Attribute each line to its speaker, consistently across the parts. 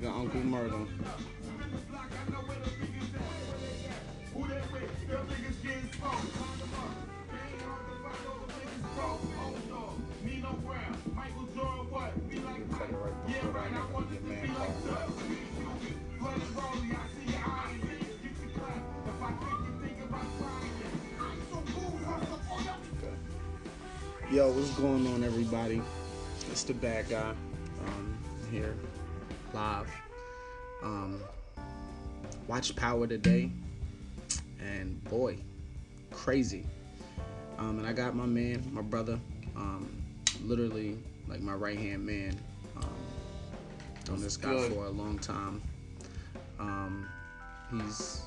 Speaker 1: Uncle Murda. Yo, what's going on, everybody? It's the bad guy watch Power today, and boy, crazy. Um, and I got my man, my brother, um, literally like my right hand man. Um, known this guy
Speaker 2: good.
Speaker 1: for a long time. Um, he's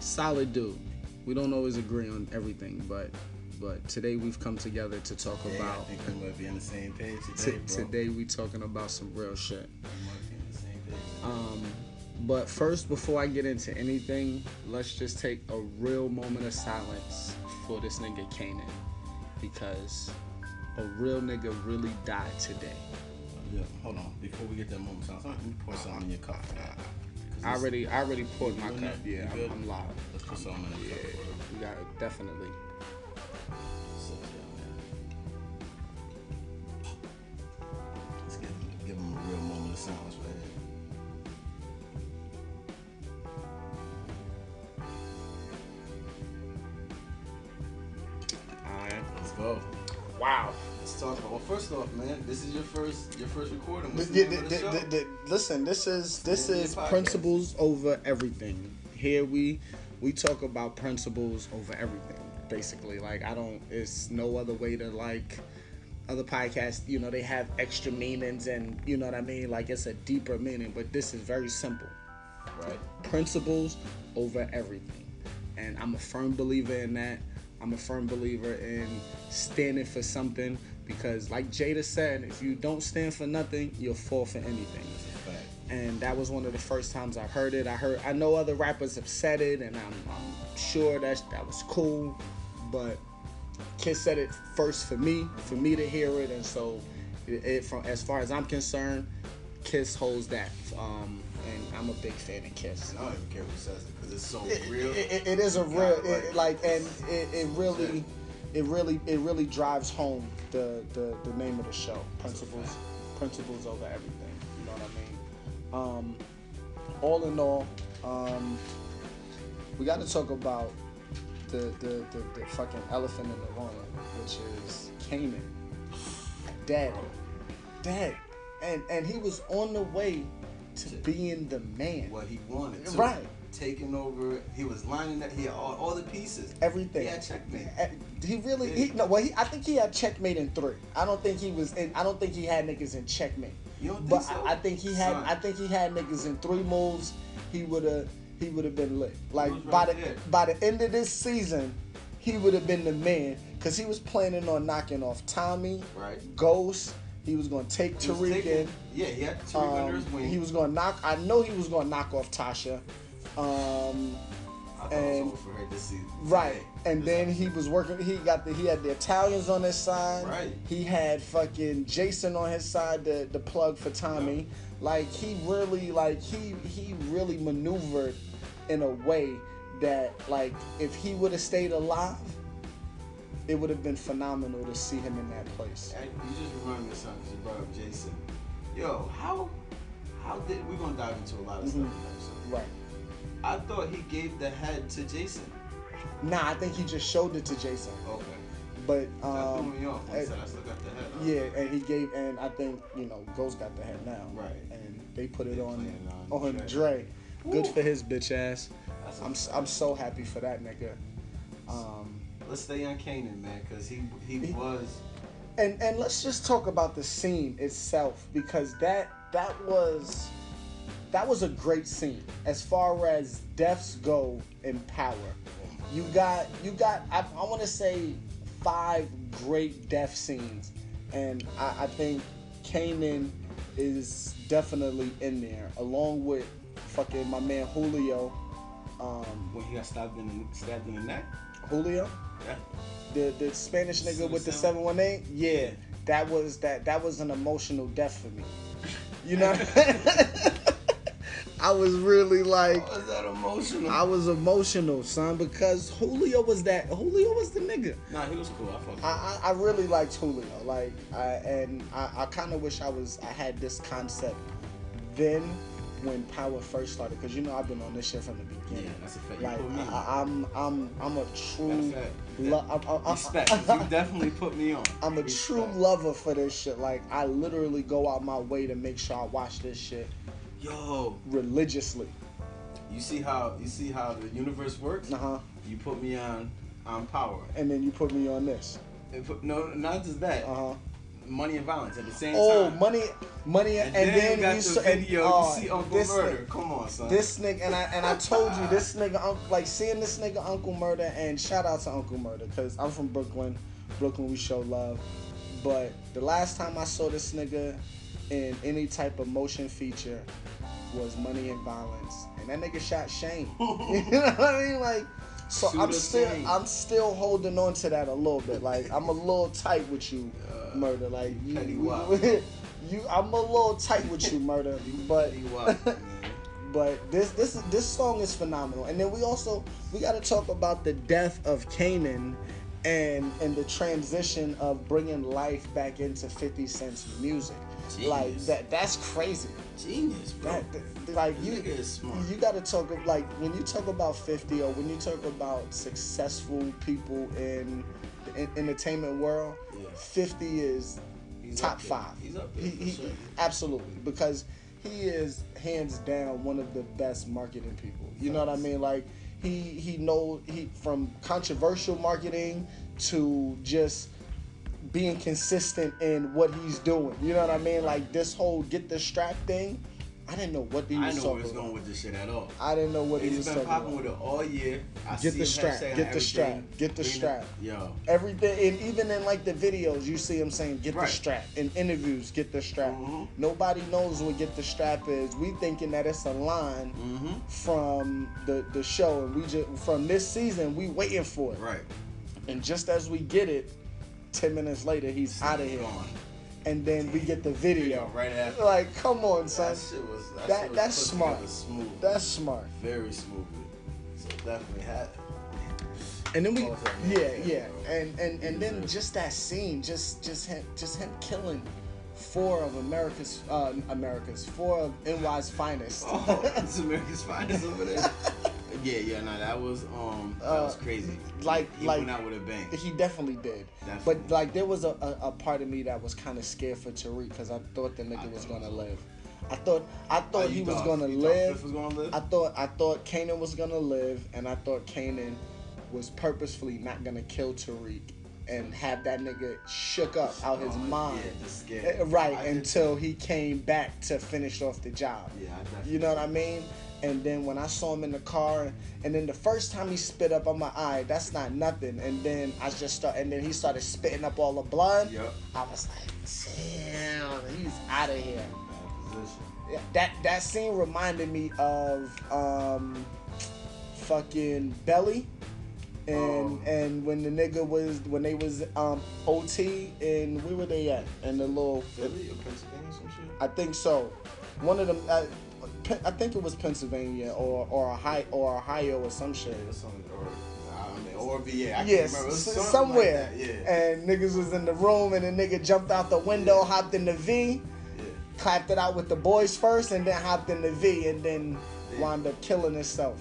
Speaker 1: solid dude. We don't always agree on everything, but but today we've come together to talk
Speaker 2: Yeah, I
Speaker 1: about.
Speaker 2: think we might be on the same page
Speaker 1: T-
Speaker 2: today, bro.
Speaker 1: today we talking about some real shit.
Speaker 2: We might be on the same page.
Speaker 1: Um, but first, before I get into anything, let's just take a real moment of silence for this nigga Kanan, because a real nigga really died today.
Speaker 2: Yeah, hold on. Before we get that moment, sound, let me pour something in your cup for that. 'Cause
Speaker 1: I already, I already poured my cup. Yeah, I'm? I'm live.
Speaker 2: Let's put something in the
Speaker 1: Yeah,
Speaker 2: cup. bro.
Speaker 1: got it, definitely.
Speaker 2: This is your first your first recording. What's the
Speaker 1: Th-
Speaker 2: name of the
Speaker 1: th-
Speaker 2: show?
Speaker 1: th- th- listen, this is this is
Speaker 2: podcast.
Speaker 1: principles over everything. Here we we talk about principles over everything. Basically, like I don't. It's no other way to like other podcasts. You know, they have extra meanings, and you know what I mean. Like it's a deeper meaning, but this is very simple.
Speaker 2: right?
Speaker 1: Principles over everything, and I'm a firm believer in that. I'm a firm believer in standing for something because, like Jada said, if you don't stand for nothing, you'll fall for anything
Speaker 2: That's a fact.
Speaker 1: and that was one of the first times I heard it. I heard I know other rappers have said it, and I'm, I'm sure that that was cool, but Kiss said it first for me, for me to hear it, and so it, it from as far as I'm concerned, Kiss holds that, um, and I'm a big fan of Kiss.
Speaker 2: And I don't even care who says it because it's so
Speaker 1: It,
Speaker 2: real.
Speaker 1: it- it- is a real
Speaker 2: it,
Speaker 1: like, and it, it really. It really, it really drives home the, the, the name of the show. Principles, principles over everything. You know what I mean? Um, all in all, um, we got to talk about the, the, the, the fucking elephant in the room, which is Kanan. Dead. Dead. And and he was on the way to being the man.
Speaker 2: what he wanted. To.
Speaker 1: Right.
Speaker 2: Taking over. He was lining up. He had all, all the pieces.
Speaker 1: Everything.
Speaker 2: He had checkmate.
Speaker 1: Eh, He really, he, no, well, he, I think he had checkmate in three. I don't think he was in, I don't think he had niggas in checkmate.
Speaker 2: You don't think
Speaker 1: But
Speaker 2: so?
Speaker 1: I, I think he had,
Speaker 2: Son.
Speaker 1: I think he had niggas in three moves. He would have, he would have been lit. Like
Speaker 2: was
Speaker 1: by the
Speaker 2: there.
Speaker 1: by the end of this season, he would have been the man because he was planning on knocking off Tommy,
Speaker 2: Right.
Speaker 1: Ghost. He was gonna take Tariq
Speaker 2: taking-
Speaker 1: in.
Speaker 2: Yeah, he had Tariq under
Speaker 1: Um,
Speaker 2: his wing.
Speaker 1: he was gonna knock. I know he was gonna knock off Tasha. Um, and-
Speaker 2: it was over for her this season.
Speaker 1: Right, and then he was working. He got the he had the Italians on his side.
Speaker 2: Right.
Speaker 1: He had fucking Jason on his side. The the plug for Tommy. Like he really like he he really maneuvered in a way that like if he would have stayed alive, it would have been phenomenal to see him in that place.
Speaker 2: You just reminded me something 'cause you brought up Jason. Yo, how how did we're gonna dive into a lot of stuff in episode.
Speaker 1: Right.
Speaker 2: I thought he gave the head to Jason.
Speaker 1: Nah, I think he just showed it to Jason.
Speaker 2: Okay.
Speaker 1: But
Speaker 2: that threw
Speaker 1: um,
Speaker 2: me off
Speaker 1: eh,
Speaker 2: said I still got the head.
Speaker 1: Yeah, and he gave, and I think you know, Ghost got the head now,
Speaker 2: Right.
Speaker 1: And they put it
Speaker 2: They
Speaker 1: on
Speaker 2: on
Speaker 1: on
Speaker 2: Dre.
Speaker 1: Dre. Good for his bitch ass.
Speaker 2: That's
Speaker 1: I'm. I'm so happy for that nigga. Um,
Speaker 2: Let's stay on Kanan, man, because he he
Speaker 1: He-
Speaker 2: was
Speaker 1: and and let's just talk about the scene itself because that that was that was a great scene as far as deaths go in power. You got you got I, I want to say five great death scenes, and I, I think Kanan is definitely in there along with fucking my man Julio. Um,
Speaker 2: when he got stabbed in the, stabbed in the neck.
Speaker 1: Julio,
Speaker 2: Yeah.
Speaker 1: the the Spanish nigga with the seven one eight. Yeah. that was that that was an emotional death for me. You know, I was really like,
Speaker 2: is that emotional?
Speaker 1: I was emotional, son, because Julio was that. Julio was the nigga.
Speaker 2: nah, he was cool. I fucked.
Speaker 1: I, I, I really liked Julio, like, I, and I, I kind of wish I was I had this concept then when Power first started, because you know I've been on this shit from the beginning.
Speaker 2: Yeah, that's a fact. You
Speaker 1: Like
Speaker 2: put me on.
Speaker 1: I, I'm I'm I'm a true lo- I'm- I'm-
Speaker 2: you definitely put me on.
Speaker 1: I'm a
Speaker 2: Respect.
Speaker 1: true lover for this shit. Like I literally go out my way to make sure I watch this shit
Speaker 2: Yo,
Speaker 1: religiously.
Speaker 2: you see how you see how the universe works?
Speaker 1: Uh huh.
Speaker 2: You put me on on power.
Speaker 1: And then you put me on this.
Speaker 2: Put, no, not just that.
Speaker 1: Uh huh.
Speaker 2: Money and violence at the same
Speaker 1: Oh,
Speaker 2: time.
Speaker 1: Oh, money, money,
Speaker 2: And,
Speaker 1: and,
Speaker 2: then,
Speaker 1: then,
Speaker 2: you got the
Speaker 1: saw- and-
Speaker 2: video.
Speaker 1: oh,
Speaker 2: you see Uncle
Speaker 1: this
Speaker 2: Murder.
Speaker 1: nigga-
Speaker 2: Come on, son.
Speaker 1: This nigga and I and I told you this nigga like seeing this nigga Uncle Murda and shout out to Uncle Murda because I'm from Brooklyn. Brooklyn we show love. But the last time I saw this nigga in any type of motion feature was Money and Violence, and that nigga shot Shane. you know what I mean? Like, so
Speaker 2: Shoot
Speaker 1: I'm still
Speaker 2: Shane.
Speaker 1: I'm still holding on to that a little bit. Like I'm a little tight with you,
Speaker 2: Uh,
Speaker 1: Murda. Like you,
Speaker 2: wop.
Speaker 1: you, I'm a little tight with you, Murda. But
Speaker 2: You
Speaker 1: but this this this song is phenomenal. And then we also we got to talk about the death of Kanan and and the transition of bringing life back into 50 Cent's music. Like that that's crazy.
Speaker 2: Genius, bro.
Speaker 1: That, that- like you
Speaker 2: nigga is smart.
Speaker 1: you got to talk of like when you talk about 50 or when you talk about successful people in the en- entertainment world,
Speaker 2: Yeah.
Speaker 1: 50 is
Speaker 2: He's
Speaker 1: top five.
Speaker 2: He's up there
Speaker 1: He,
Speaker 2: for
Speaker 1: he,
Speaker 2: sure.
Speaker 1: absolutely because he is hands down one of the best marketing people. You know what I mean? Like he he know he from controversial marketing to just being consistent in what he's doing. You know what I mean? Like this whole get the strap thing. I didn't know what he was.
Speaker 2: I
Speaker 1: was
Speaker 2: know where
Speaker 1: talking
Speaker 2: it's going with this shit at all.
Speaker 1: I didn't know what he
Speaker 2: He's
Speaker 1: was
Speaker 2: been popping with it all year. I
Speaker 1: Get
Speaker 2: see
Speaker 1: the strap, get the strap, get the strap.
Speaker 2: Yo,
Speaker 1: Everything, and even in like the videos, you see him saying "get
Speaker 2: Right.
Speaker 1: the strap." In interviews, "get the strap."
Speaker 2: Mhm.
Speaker 1: Nobody knows what "get the strap" is. We thinking that it's a line
Speaker 2: mm-hmm.
Speaker 1: from the the show, and we just from this season we waiting for it.
Speaker 2: Right.
Speaker 1: And just as we get it, ten minutes later he's out of here, and then we get the video.
Speaker 2: Right after.
Speaker 1: Like, come on, son.
Speaker 2: That shit was. That,
Speaker 1: That-
Speaker 2: shit was
Speaker 1: that's smart.
Speaker 2: Smooth.
Speaker 1: That's smart.
Speaker 2: very smoothly. So definitely had.
Speaker 1: And then we, yeah, yeah, and and and then just that scene, just just him, just him killing four of America's, uh, America's four of NY's finest.
Speaker 2: Oh, it's America's finest over there. Yeah, yeah, no, that was um, that
Speaker 1: Uh,
Speaker 2: was crazy.
Speaker 1: like-
Speaker 2: he
Speaker 1: like-
Speaker 2: went out with a bang.
Speaker 1: he definitely did.
Speaker 2: Definitely.
Speaker 1: But like, there was a, a, a part of me that was kind of scared for Tariq because I thought the nigga was gonna live. I thought I thought
Speaker 2: Oh,
Speaker 1: he was gonna live.
Speaker 2: Was gonna live.
Speaker 1: I thought I thought Kanan was gonna live, and I thought Kanan was purposefully not gonna kill Tariq and have that nigga shook up out his
Speaker 2: Oh,
Speaker 1: mind.
Speaker 2: Yeah, scared.
Speaker 1: Right
Speaker 2: I
Speaker 1: until he came back to finish off the job.
Speaker 2: Yeah.
Speaker 1: You know what I mean? And then when I saw him in the car, and then the first time he spit up on my eye, that's not nothing. And then I just start, and then he started spitting up all the blood.
Speaker 2: Yep.
Speaker 1: I was like, damn, he's out of here.
Speaker 2: Bad position.
Speaker 1: Yeah, That that scene reminded me of um, fucking Belly, and
Speaker 2: Oh.
Speaker 1: and when the nigga was when they was um OT and where were they at? And the little
Speaker 2: Philly or Pennsylvania, some shit.
Speaker 1: I think so. One of them, uh, Pe- I think it was Pennsylvania or or Ohio or Ohio or some shit.
Speaker 2: Yeah, or I mean, or VA. I can't
Speaker 1: Yes,
Speaker 2: remember. Was
Speaker 1: somewhere.
Speaker 2: Like. Yeah.
Speaker 1: And niggas was in the room, and the nigga jumped out the window, hopped in the V,
Speaker 2: yeah.
Speaker 1: clapped it out with the boys first, and then hopped in the V, and then
Speaker 2: Yeah.
Speaker 1: wound up killing himself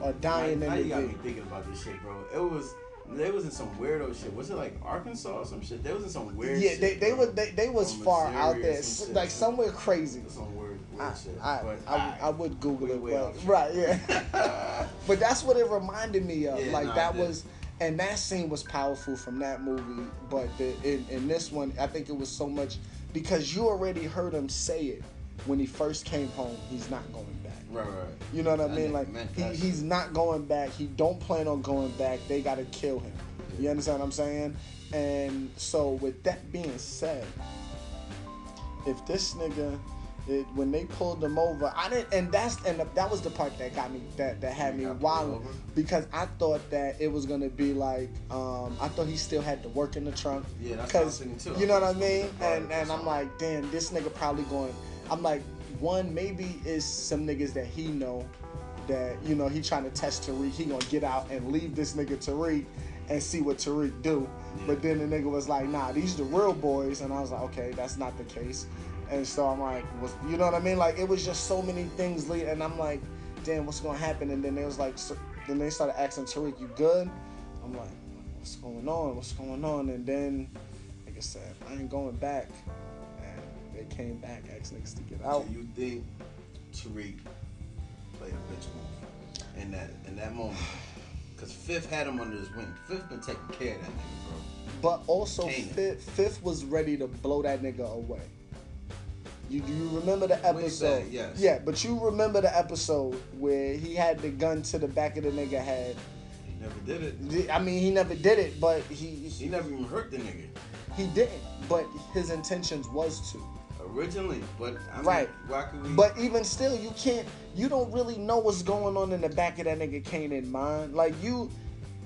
Speaker 1: or dying
Speaker 2: now, now you got me thinking about this shit, bro. It was they was in some weirdo shit. Was it like Arkansas or some shit? They was in some weird.
Speaker 1: Yeah,
Speaker 2: shit,
Speaker 1: they, they
Speaker 2: bro.
Speaker 1: was they, they was
Speaker 2: Or
Speaker 1: far out
Speaker 2: Missouri or
Speaker 1: there,
Speaker 2: some
Speaker 1: like somewhere crazy.
Speaker 2: Some weird, weird
Speaker 1: I,
Speaker 2: shit.
Speaker 1: I,
Speaker 2: but,
Speaker 1: I, would- I would Google
Speaker 2: We
Speaker 1: it,
Speaker 2: way
Speaker 1: but, right? Yeah. but that's what it reminded me of.
Speaker 2: Yeah,
Speaker 1: like
Speaker 2: nah,
Speaker 1: that was, and that scene was powerful from that movie. But the, in in this one, I think it was so much because you already heard him say it when he first came home. He's not going back.
Speaker 2: Right, right.
Speaker 1: You know what I
Speaker 2: That
Speaker 1: mean? Like he, he's not going back. He don't plan on going back. They gotta kill him. You understand what I'm saying? And so with that being said, if this nigga, it, when they pulled him over, I didn't, and that's and that was the part that got me that that had me wild because I thought that it was gonna be like, um, I thought he still had to work in the trunk.
Speaker 2: Yeah, that's what I thinking too.
Speaker 1: you know what I
Speaker 2: thought it was
Speaker 1: mean,
Speaker 2: gonna be guarded
Speaker 1: and and I'm like, damn, this nigga probably going. I'm like, one maybe is some niggas that he know that you know he trying to test Tariq. He gonna get out and leave this nigga Tariq and see what Tariq do.
Speaker 2: Yeah.
Speaker 1: But then the nigga was like, nah, these the real boys, and I was like, okay, that's not the case. And so I'm like, was you know what I mean? Like it was just so many things lead, and I'm like, damn, what's gonna happen? And then they was like, so, then they started asking Tariq, you good? I'm like, what's going on? What's going on? And then, like I said, I ain't going back. They came back, asked niggas to get out.
Speaker 2: Do you think Tariq played a bitch move in that in that moment? Because Fifth had him under his wing. Fifth been taking care of that nigga, bro.
Speaker 1: But also, Fifth, Fifth was ready to blow that nigga away. You you remember the episode?
Speaker 2: back, yes.
Speaker 1: Yeah, but you remember the episode where he had the gun to the back of the nigga head.
Speaker 2: He never did it.
Speaker 1: I mean, he never did it, but he
Speaker 2: He
Speaker 1: he,
Speaker 2: never even hurt the nigga
Speaker 1: he didn't. But his intentions was to.
Speaker 2: Originally. But I mean,
Speaker 1: Right.
Speaker 2: why could we?
Speaker 1: But even still, you can't. You don't really know what's going on in the back of that nigga Kanan mind. Like you,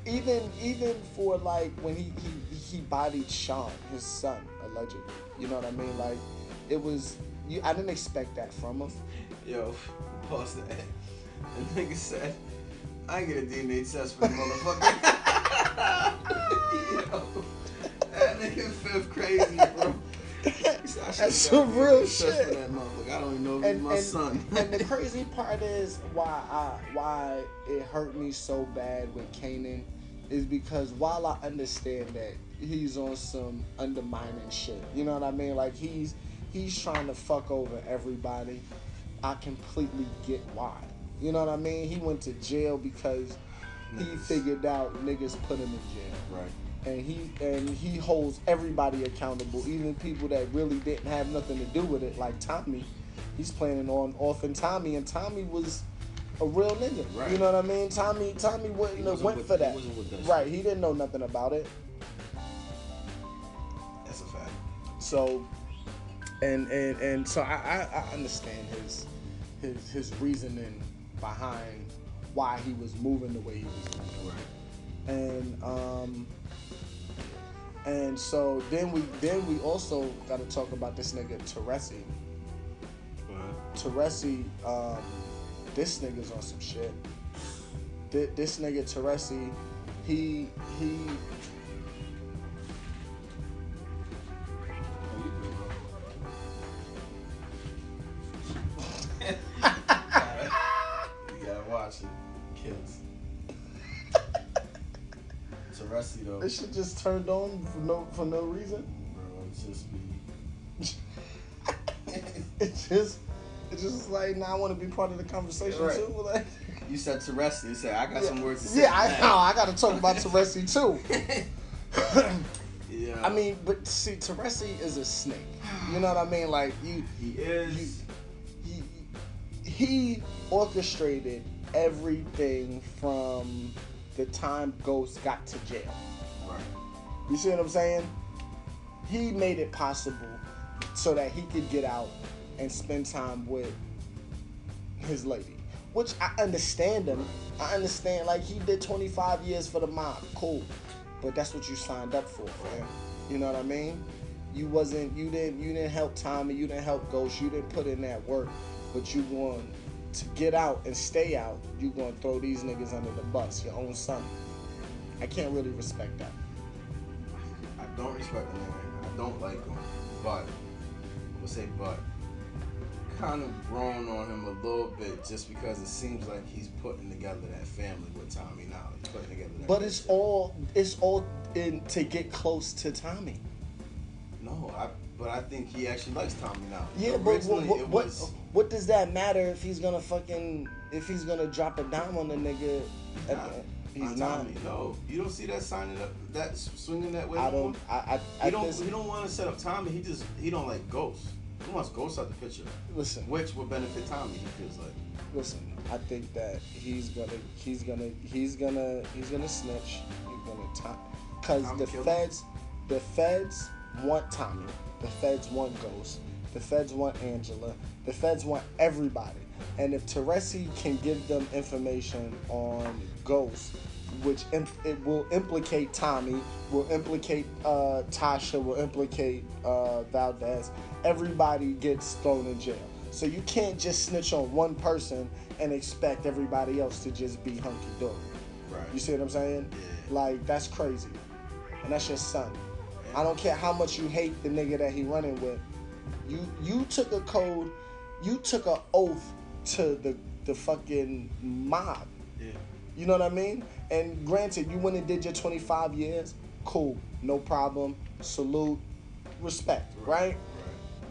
Speaker 1: even even for like when he he he bodied Sean, his son, allegedly. You know what I mean? Like it was. You, I didn't expect that from him.
Speaker 2: Yo, pause that. The nigga said, I ain't get a DNA test for the motherfucker. Yo, that nigga Fifth crazy, bro. He said, "I should've
Speaker 1: That's some real shit.
Speaker 2: For that motherfucker. I don't even know if
Speaker 1: And,
Speaker 2: he's my
Speaker 1: and,
Speaker 2: son.
Speaker 1: and the crazy part is why I why it hurt me so bad with Kanan is because while I understand that he's on some undermining shit, you know what I mean? Like he's he's trying to fuck over everybody. I completely get why. You know what I mean? He went to jail because he figured out niggas put him in jail
Speaker 2: right.
Speaker 1: And he and he holds everybody accountable, even people that really didn't have nothing to do with it, like Tommy. He's planning on offing Tommy, and Tommy was a real nigga.
Speaker 2: Right.
Speaker 1: You know what I mean? Tommy Tommy wouldn't
Speaker 2: He
Speaker 1: have
Speaker 2: wasn't
Speaker 1: went
Speaker 2: with-
Speaker 1: for
Speaker 2: he
Speaker 1: that.
Speaker 2: with
Speaker 1: right? He didn't know nothing about it.
Speaker 2: That's a fact.
Speaker 1: So, and and and so I I, I understand his his his reasoning behind why he was moving the way he was moving.
Speaker 2: Right.
Speaker 1: and um and so then we then we also got to talk about this nigga Teresi. Teresi, um, this nigga's on some shit. Th- This nigga Teresi, he he turned on for no for no reason.
Speaker 2: bro, it's just be.
Speaker 1: It just it's just like now I want to be part of the conversation
Speaker 2: Right.
Speaker 1: too. Like,
Speaker 2: You said Teresi. You said I got some words to say.
Speaker 1: yeah, I know. I got to talk about Teresi too.
Speaker 2: yeah.
Speaker 1: I mean, but see, Teresi is a snake. You know what I mean? Like you,
Speaker 2: he is.
Speaker 1: he, he orchestrated everything from the time Ghost got to jail. You see what I'm saying? He made it possible so that he could get out and spend time with his lady. Which I understand him. I understand like he did 25 years for the mob. Cool. But that's what you signed up for, fam. You know what I mean? You wasn't you didn't you didn't help Tommy, you didn't help Ghost, you didn't put in that work, but you want to get out and stay out, you gonna throw these niggas under the bus, your own son. I can't really respect that.
Speaker 2: I don't respect the nigga. I don't like him. But I'm gonna say but. Kind of grown on him a little bit just because it seems like he's putting together that family with Tommy now. He's putting together that
Speaker 1: But it's all it's all in to get close to Tommy.
Speaker 2: No, I but I think he actually likes Tommy now.
Speaker 1: Yeah, but what what,
Speaker 2: it
Speaker 1: what,
Speaker 2: was
Speaker 1: what does that matter if he's gonna fucking if he's gonna drop a dime on the nigga? At the, he's
Speaker 2: on
Speaker 1: not.
Speaker 2: Tommy. No, you don't see that signing up, that swinging that way.
Speaker 1: I don't. I. I,
Speaker 2: He
Speaker 1: I
Speaker 2: don't.
Speaker 1: this-
Speaker 2: He don't want to set up Tommy. He just he don't like ghosts. He wants ghosts out the picture,
Speaker 1: listen.
Speaker 2: which would benefit Tommy. He feels like.
Speaker 1: Listen. I think that he's gonna. He's gonna. He's gonna. He's gonna snitch. He's gonna time. Cause the
Speaker 2: killed him?
Speaker 1: feds. The feds want Tommy. The feds want Ghost. The feds want Angela. The feds want everybody. And if Teresi can give them information on Ghost, which imp- it will implicate Tommy, will implicate uh, Tasha, will implicate uh, Valdez, everybody gets thrown in jail. So you can't just snitch on one person and expect everybody else to just be hunky dory.
Speaker 2: Right.
Speaker 1: You see what I'm saying?
Speaker 2: Yeah.
Speaker 1: Like that's crazy, and that's your son. I don't care how much you hate the nigga that he running with. You you took a code, you took an oath to the the fucking mob.
Speaker 2: Yeah.
Speaker 1: You know what I mean? And granted, you went and did your 25 years. Cool, no problem. Salute, respect, right?
Speaker 2: Right.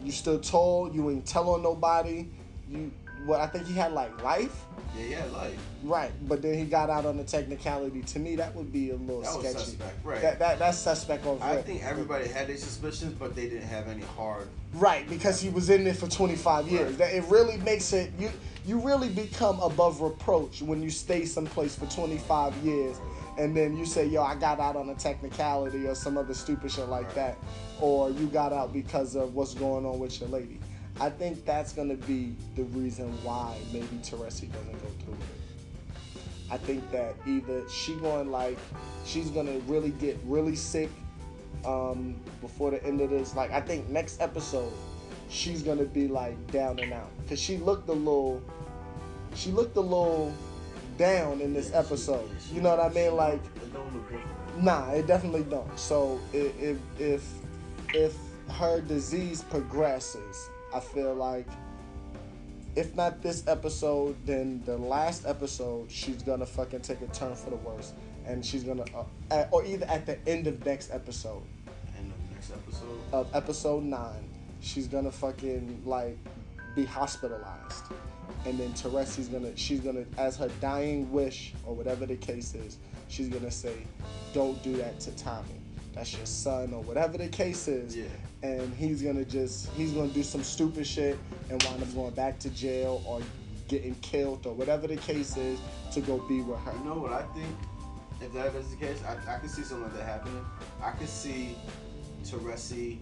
Speaker 1: You stood tall. You ain't tell on nobody. You what? I think he had like life.
Speaker 2: Yeah, yeah, life.
Speaker 1: Right, but then he got out on the technicality. To me, that would be a little
Speaker 2: That was
Speaker 1: sketchy.
Speaker 2: suspect, right.
Speaker 1: That, that that's suspect off
Speaker 2: I think everybody had their suspicions, but they didn't have any hard.
Speaker 1: Right, because he was in there for 25 years.
Speaker 2: Right.
Speaker 1: That it really makes it you you really become above reproach when you stay someplace for 25 years and then you say, "Yo, I got out on a technicality or some other stupid shit like
Speaker 2: Right.
Speaker 1: that," or you got out because of what's going on with your lady. I think that's gonna be the reason why maybe Teresi doesn't go through with it. I think that either she going like she's gonna really get really sick um, before the end of this. Like I think next episode, she's gonna be like down and out because she looked a little, she looked a little down in this episode. You know what I mean? Like
Speaker 2: It don't look good. for her.
Speaker 1: Nah, it definitely don't. So if if if her disease progresses, I feel like if not this episode, then the last episode, she's gonna fucking take a turn for the worse, and she's gonna, uh, at, or either at the end of next episode
Speaker 2: And the next episode.
Speaker 1: of episode nine, she's gonna fucking like be hospitalized, and then Teresi's gonna she's gonna as her dying wish or whatever the case is, she's gonna say, "Don't do that to Tommy. That's your son or whatever the case is."
Speaker 2: Yeah.
Speaker 1: And he's gonna just he's gonna do some stupid shit and wind up going back to jail or getting killed or whatever the case is to go be with her.
Speaker 2: You know what I think? If that is the case, I, I could see something like that happening. I could see Teresi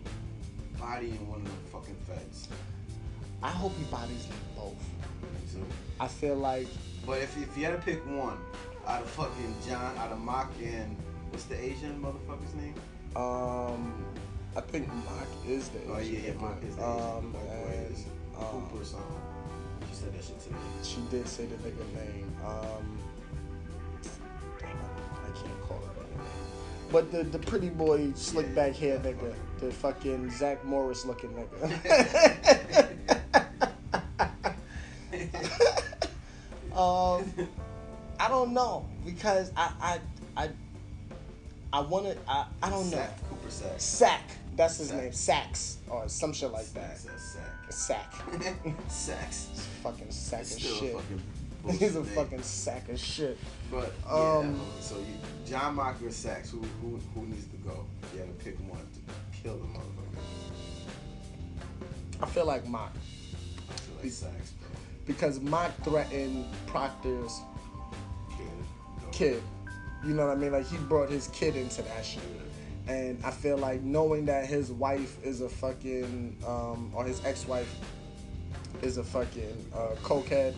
Speaker 2: bodying one of the fucking feds.
Speaker 1: I hope he bodies them both.
Speaker 2: So,
Speaker 1: I feel like
Speaker 2: but if, if you had to pick one out of fucking John, out of Mock and what's the Asian motherfucker's name?
Speaker 1: Um, I think Mark is the
Speaker 2: Oh yeah,
Speaker 1: Asian
Speaker 2: yeah,
Speaker 1: nigga.
Speaker 2: Mock is the
Speaker 1: Um,
Speaker 2: Asian.
Speaker 1: Um,
Speaker 2: Cooper something. She said that shit today.
Speaker 1: she did say the nigga name. Um, damn, I, can't call it nigga name. But the the pretty boy, slick
Speaker 2: Yeah,
Speaker 1: back hair
Speaker 2: that
Speaker 1: nigga, the fucking Zach Morris looking nigga. um, I don't know because I I I I want to I I don't know.
Speaker 2: Sack, Cooper Sack.
Speaker 1: Sack. That's his
Speaker 2: Sack.
Speaker 1: name. Sacks or some shit like that.
Speaker 2: Sack.
Speaker 1: Sack.
Speaker 2: Sacks.
Speaker 1: It's a fucking sack
Speaker 2: It's
Speaker 1: of shit.
Speaker 2: a
Speaker 1: He's a
Speaker 2: name.
Speaker 1: fucking sack of shit.
Speaker 2: But yeah,
Speaker 1: Um,
Speaker 2: so you, John Mocker and Saxe, who who who needs to go? You had to pick one to kill the motherfucker.
Speaker 1: I feel like Mock
Speaker 2: I feel like Saxe, bro.
Speaker 1: because Mock threatened Proctor's
Speaker 2: Kid.
Speaker 1: Kid. You know what I mean? Like he brought his kid into that shit. And I feel like knowing that his wife is a fucking, um, or his ex-wife is a fucking uh, cokehead,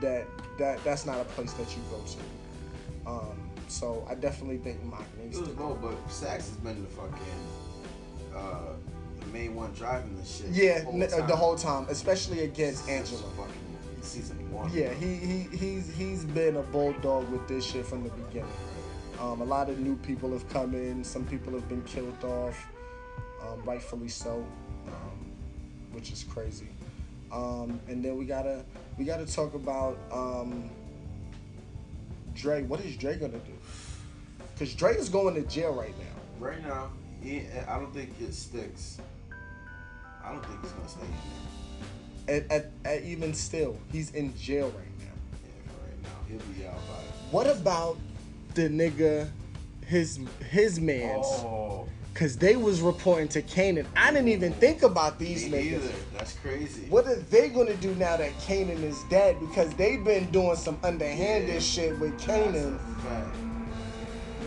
Speaker 1: that that that's not a place that you go to. Um, so I definitely think Mock needs
Speaker 2: It
Speaker 1: to go.
Speaker 2: but Saxe has been the fucking uh, the main one driving this shit.
Speaker 1: Yeah,
Speaker 2: the whole
Speaker 1: uh,
Speaker 2: time.
Speaker 1: the whole time, especially against Angela.
Speaker 2: Fucking season one.
Speaker 1: Yeah, he, he he's he's been a bulldog with this shit from the beginning. Um, a lot of new people have come in. Some people have been killed off, um, rightfully so, um, which is crazy. Um, and then we gotta we gotta talk about um, Dre. What is Dre gonna do? Cause Dre is going to jail right now.
Speaker 2: Right now, he, I don't think it sticks. I don't think he's gonna stay in there.
Speaker 1: At, at, at even still, he's in jail right now.
Speaker 2: Yeah, for right now, he'll be out by.
Speaker 1: What about the nigga, his his man's?
Speaker 2: Oh,
Speaker 1: Cause they was reporting to Kanan. I didn't even think about these
Speaker 2: me
Speaker 1: niggas.
Speaker 2: either. That's crazy.
Speaker 1: What are they gonna do now that Kanan is dead? Because they've been doing some underhanded
Speaker 2: Yeah.
Speaker 1: shit with
Speaker 2: Kanan.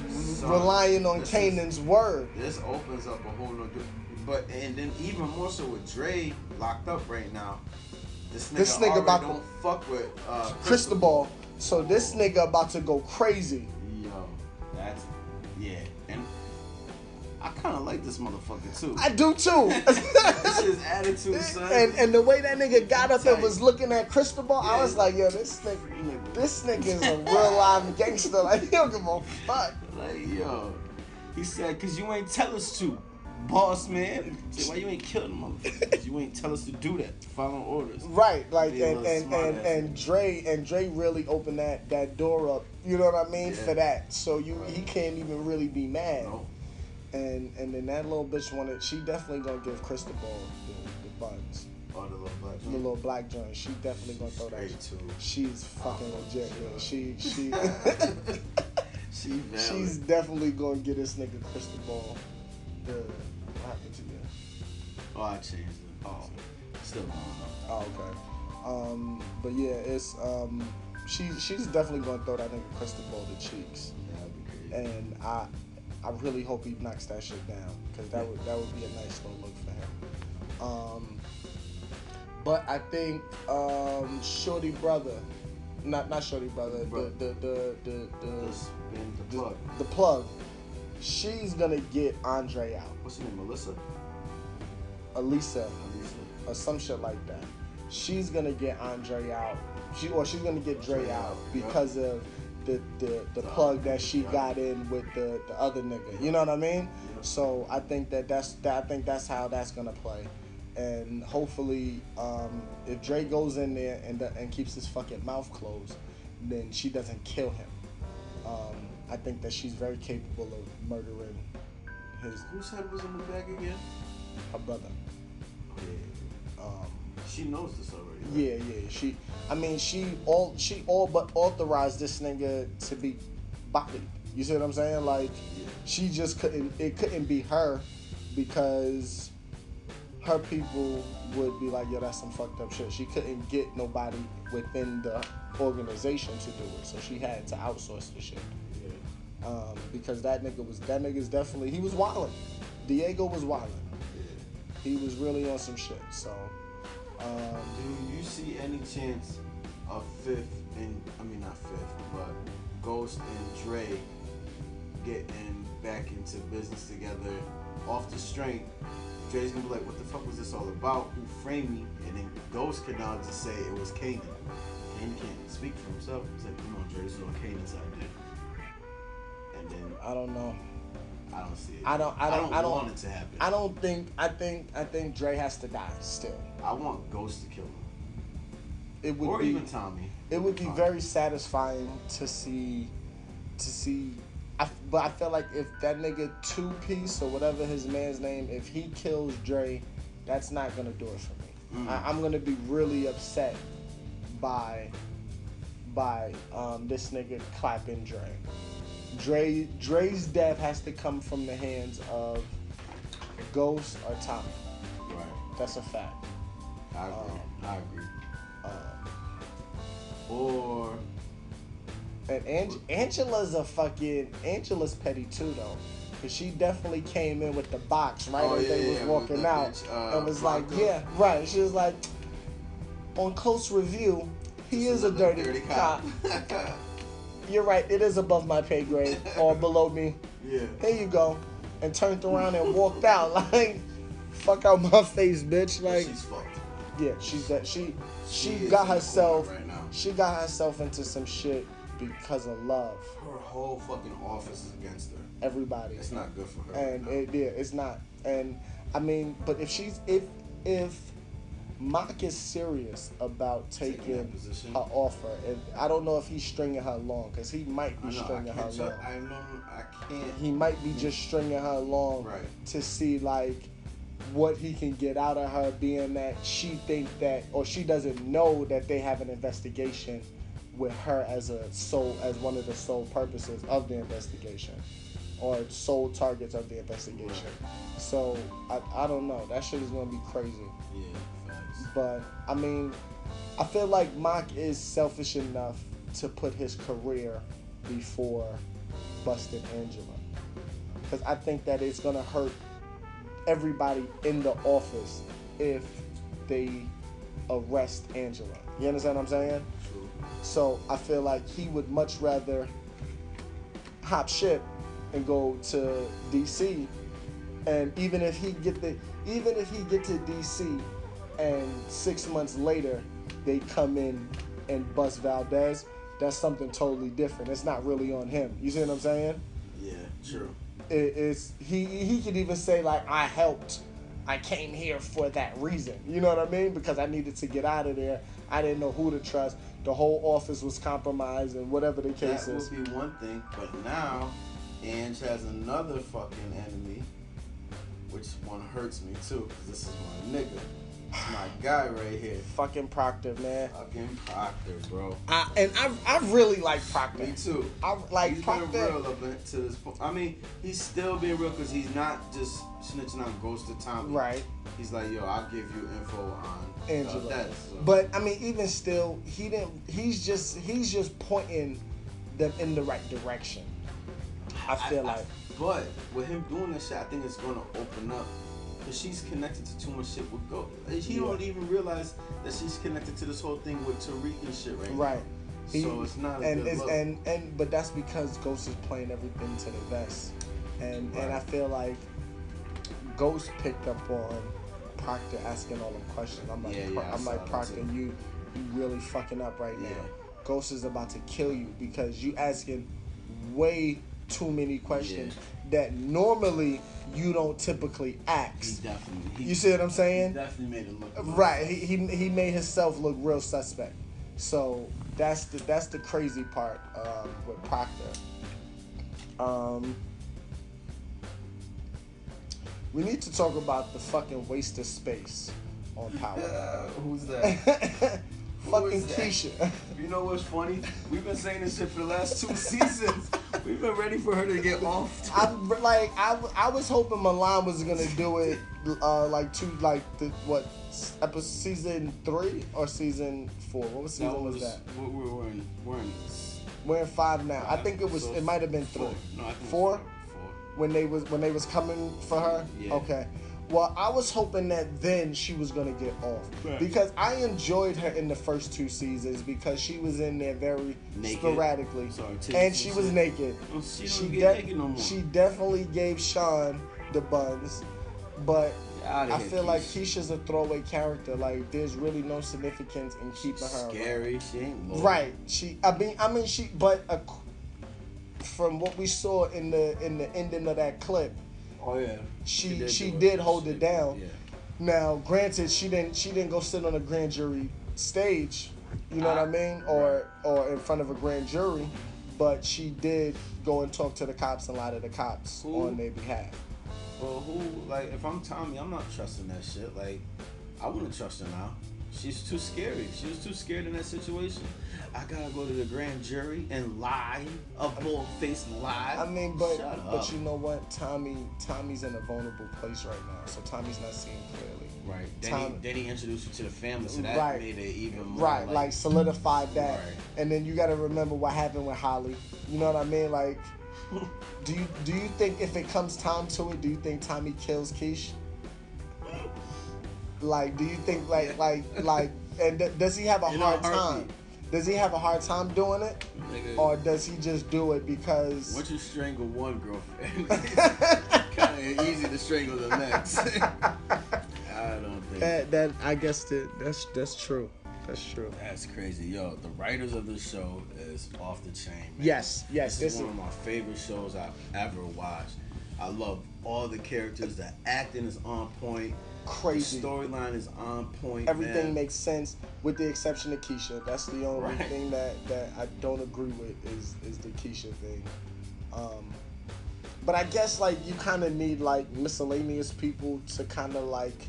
Speaker 2: Son,
Speaker 1: relying on
Speaker 2: is-
Speaker 1: Kanan's word.
Speaker 2: This opens up a whole new. But and then even more so with Dre locked up right now. This nigga,
Speaker 1: This nigga about
Speaker 2: don't
Speaker 1: to-
Speaker 2: fuck with uh,
Speaker 1: Cristobal. So this nigga about to go crazy.
Speaker 2: Yo, that's yeah, and I kind of like this motherfucker too.
Speaker 1: I do too.
Speaker 2: That's his attitude, son.
Speaker 1: and and the way that nigga got up and was looking at Cristobal, I
Speaker 2: Yeah.
Speaker 1: was like, yo, this nigga,
Speaker 2: Nigga.
Speaker 1: this nigga is a real live gangster. Like, he don't give a fuck.
Speaker 2: Like, yo. He said, cause you ain't tell us to, boss man. Say, why you ain't killing motherfuckers? You ain't tell us to do that. Following orders.
Speaker 1: Right, like and and and, and Dre and Dre really opened that that door up. You know what I mean
Speaker 2: Yeah.
Speaker 1: for that. So you
Speaker 2: Right.
Speaker 1: he can't even really be mad.
Speaker 2: No.
Speaker 1: And and then that little bitch wanted. She definitely gonna give Cristobal the, the buns,
Speaker 2: Oh, the little black
Speaker 1: the little black joint. She definitely gonna throw that.
Speaker 2: Straight too.
Speaker 1: She's fucking
Speaker 2: Oh,
Speaker 1: legit. Yeah. She she
Speaker 2: She valid.
Speaker 1: she's definitely gonna get this nigga Cristobal. The
Speaker 2: Oh, I changed it. Oh, still going on.
Speaker 1: Oh, okay. Um, but yeah, it's um, she she's definitely gonna throw that nigga Cristobal the cheeks,
Speaker 2: That'd be crazy.
Speaker 1: and I I really hope he knocks that shit down because that would that would be a nice little look for him. Um, but I think um, Shorty brother, not not Shorty brother, the
Speaker 2: Brother.
Speaker 1: the the the the,
Speaker 2: the
Speaker 1: the,
Speaker 2: plug.
Speaker 1: the plug. She's gonna get Andre out,
Speaker 2: What's her name? Melissa.
Speaker 1: Elisa or some shit like that. She's gonna get Andre out. She or she's gonna get Dre out because of the the, the plug that she got in with the, the other nigga. You know what I mean? So I think that that's that I think that's how that's gonna play. And hopefully, um, if Dre goes in there and and keeps his fucking mouth closed, then she doesn't kill him. Um, I think that she's very capable of murdering his
Speaker 2: Whose head was in the bag again?
Speaker 1: her brother.
Speaker 2: Yeah.
Speaker 1: Um,
Speaker 2: She knows this already. right?
Speaker 1: Yeah, yeah. She, I mean, she all she all but authorized this nigga to be bodied. You see what I'm saying? Like,
Speaker 2: Yeah.
Speaker 1: she just couldn't. It couldn't be her because her people would be like, yo, that's some fucked up shit. She couldn't get nobody within the organization to do it, so she had to outsource the shit.
Speaker 2: Yeah.
Speaker 1: Um, because that nigga was that nigga's definitely he was wilding. Diego was wilding. He was really on some shit. So. Um,
Speaker 2: Do you see any chance of Fifth and I mean not Fifth, but Ghost and Dre getting back into business together off the strength? Dre's gonna be like, "What the fuck was this all about? Who framed me?" And then Ghost can now just say it was Kanan. Kanan can't speak for himself. He's like, "Come on, Dre, this is what Kanan's idea." And then
Speaker 1: I don't know.
Speaker 2: I don't see it.
Speaker 1: I don't- I don't- I don't-
Speaker 2: want it to happen.
Speaker 1: I don't think I think I think Dre has to die still.
Speaker 2: I want Ghost to kill him,
Speaker 1: It would
Speaker 2: or
Speaker 1: be
Speaker 2: even Tommy.
Speaker 1: it would be
Speaker 2: Fine.
Speaker 1: very satisfying to see to see I, but I feel like if that nigga two piece or whatever his man's name, if he kills Dre, that's not gonna do it for me.
Speaker 2: Mm.
Speaker 1: I, I'm gonna be really upset by by um, this nigga clapping Dre. Dre Dre's death has to come from the hands of Ghost or Tommy.
Speaker 2: Right.
Speaker 1: That's a fact.
Speaker 2: I agree.
Speaker 1: Um,
Speaker 2: I agree.
Speaker 1: Um,
Speaker 2: Or
Speaker 1: And Ang- Angela's a fucking Angela's petty too though, cause she definitely came in with the box right
Speaker 2: Oh,
Speaker 1: as
Speaker 2: yeah,
Speaker 1: they was
Speaker 2: with
Speaker 1: walking out,
Speaker 2: bitch, uh,
Speaker 1: and was like, yeah, right. She was like, on close review, he is a
Speaker 2: another
Speaker 1: dirty, cop. You're right. It is above my pay grade or below me.
Speaker 2: yeah.
Speaker 1: Here you go, and turned around and walked out like, fuck out my face, bitch. Like,
Speaker 2: she's fucked.
Speaker 1: yeah, she's that she she,
Speaker 2: She
Speaker 1: got herself
Speaker 2: right now.
Speaker 1: she got herself into some shit because of love.
Speaker 2: Her whole fucking office is against her.
Speaker 1: Everybody.
Speaker 2: It's not good for her.
Speaker 1: and
Speaker 2: right
Speaker 1: it, yeah, it's not. And I mean, but if she's if if Mock is serious about
Speaker 2: Taking
Speaker 1: taking her offer, and I don't know if he's stringing her along because he might be
Speaker 2: know,
Speaker 1: stringing her along.
Speaker 2: I know. I can't.
Speaker 1: He might be just stringing her along
Speaker 2: Right.
Speaker 1: to see like what he can get out of her, being that she think that or she doesn't know that they have an investigation with her as a sole as one of the sole purposes of the investigation or sole targets of the investigation. So I, I don't know. That shit is gonna be crazy.
Speaker 2: Yeah.
Speaker 1: But I mean, I feel like Mock is selfish enough to put his career before busting Angela. Because I think that it's gonna hurt everybody in the office if they arrest Angela. You understand what I'm saying?
Speaker 2: True.
Speaker 1: So I feel like he would much rather hop ship and go to DC And even if he get the, even if he get to DC, and six months later they come in and bust Valdez, that's something totally different. It's not really on him. You see what I'm saying?
Speaker 2: Yeah, true.
Speaker 1: It, it's he he could even say like I helped. I came here for that reason. You know what I mean? Because I needed to get out of there. I didn't know who to trust. The whole office was compromised, and whatever the case
Speaker 2: That
Speaker 1: is.
Speaker 2: would be one thing, but now Ange has another fucking enemy, which one hurts me too, because this is my nigga. My guy right here.
Speaker 1: Fucking Proctor, man.
Speaker 2: Fucking Proctor, bro.
Speaker 1: I, and I, I really like Proctor.
Speaker 2: Me too.
Speaker 1: I like
Speaker 2: he's
Speaker 1: Proctor.
Speaker 2: been real up to this point. I mean, he's still being real because he's not just snitching on Ghost of Tommy.
Speaker 1: Right.
Speaker 2: He's like, yo, I'll give you info on
Speaker 1: Angela.
Speaker 2: That, so.
Speaker 1: But I mean, even still, he didn't. He's just he's just pointing them in the right direction. I feel like.
Speaker 2: but with him doing this shit, I think it's gonna open up. Cause she's connected to too much shit with Ghost. He
Speaker 1: Yeah.
Speaker 2: don't even realize that she's connected to this whole thing with Tariq and shit right,
Speaker 1: Right.
Speaker 2: now.
Speaker 1: He-
Speaker 2: so it's not a
Speaker 1: and
Speaker 2: good
Speaker 1: it's,
Speaker 2: look.
Speaker 1: and and but that's because Ghost is playing everything to the vest, and and I feel like Ghost picked up on Proctor asking all them questions. I'm like,
Speaker 2: Yeah, yeah,
Speaker 1: I'm like Proctor, you you really fucking up right
Speaker 2: Yeah.
Speaker 1: now. Ghost is about to kill you because you asking way too many questions that normally you don't typically
Speaker 2: act.
Speaker 1: he
Speaker 2: definitely. He,
Speaker 1: You see what I'm
Speaker 2: he
Speaker 1: saying?
Speaker 2: definitely made it look
Speaker 1: Right. He, he he made himself look real suspect. So that's the that's the crazy part um, with Proctor. Um, we need to talk about the fucking waste of space on Power.
Speaker 2: Uh, who's that?
Speaker 1: fucking? Keisha.
Speaker 2: You know what's funny? We've been saying this shit for the last two seasons. We've been ready for her to get off.
Speaker 1: I'm like I was hoping Milan was gonna do it uh, like two like the what episode season three or season four. What was season was,
Speaker 2: was,
Speaker 1: that?
Speaker 2: We're, we're, in, we're in
Speaker 1: We're in five now. I think it was
Speaker 2: So
Speaker 1: it might have been
Speaker 2: four.
Speaker 1: three.
Speaker 2: No, I think
Speaker 1: Four?
Speaker 2: Four.
Speaker 1: when they was when they was coming for her.
Speaker 2: Yeah.
Speaker 1: Okay. Well, I was hoping that then she was gonna get off
Speaker 2: Right.
Speaker 1: because I enjoyed her in the first two seasons because she was in there very
Speaker 2: Naked.
Speaker 1: sporadically,
Speaker 2: Sorry,
Speaker 1: and
Speaker 2: and
Speaker 1: she was naked.
Speaker 2: Oh, she
Speaker 1: She
Speaker 2: don't
Speaker 1: de-
Speaker 2: get naked no more.
Speaker 1: she definitely gave Sean the buns, but I
Speaker 2: here,
Speaker 1: feel like
Speaker 2: Keisha.
Speaker 1: Keisha's a throwaway character. Like there's really no significance in keeping her. around.
Speaker 2: Scary. She ain't loyal.
Speaker 1: Right. She. I mean. I mean. She. But uh, from what we saw in the in the ending of that clip,
Speaker 2: Oh yeah.
Speaker 1: she she
Speaker 2: do
Speaker 1: did, hold
Speaker 2: She
Speaker 1: it down.
Speaker 2: Yeah.
Speaker 1: Now, granted, she didn't she didn't go sit on a grand jury stage, you know what I
Speaker 2: Ah,
Speaker 1: mean, or or in front of a grand jury, but she did go and talk to the cops and lie to the cops
Speaker 2: Who?
Speaker 1: on their behalf.
Speaker 2: Well, who? Like, if I'm Tommy, I'm not trusting that shit. Like, I wouldn't trust her now. She's too scary. She was too scared in that situation. I gotta go to the grand jury and lie, a bull faced lie.
Speaker 1: I mean, but
Speaker 2: Shut
Speaker 1: but
Speaker 2: up.
Speaker 1: you know what, Tommy Tommy's in a vulnerable place right now, so Tommy's not seeing clearly.
Speaker 2: Right. Then
Speaker 1: Tom-
Speaker 2: he, then he introduced you to the family, so that
Speaker 1: Right.
Speaker 2: made it even more.
Speaker 1: Right, like, solidified that,
Speaker 2: Right.
Speaker 1: and then you got to remember what happened with Holly. You know what I mean? Like, do you do you think if it comes time to it, do you think Tommy kills Keish? Like, do you think like like like, and th- does he have a
Speaker 2: In a
Speaker 1: hard time?
Speaker 2: Heartbeat.
Speaker 1: Does he have a hard time doing it,
Speaker 2: Nigga,
Speaker 1: or does he just do it because?
Speaker 2: once you strangle one girlfriend, kind of easy to strangle the next. I don't think.
Speaker 1: that that I guess that that's that's true. That's true.
Speaker 2: That's crazy, yo. The writers of this show is off the chain. Man.
Speaker 1: Yes, yes.
Speaker 2: this
Speaker 1: This
Speaker 2: is
Speaker 1: is
Speaker 2: one of my favorite shows I've ever watched. I love all the characters. The acting is on point.
Speaker 1: Crazy.
Speaker 2: The storyline is on point.
Speaker 1: Everything
Speaker 2: man.
Speaker 1: makes sense with the exception of Keisha. That's the only
Speaker 2: Right.
Speaker 1: thing that, that I don't agree with is is the Keisha thing. Um, but I guess like you kind of need like miscellaneous people to kind of like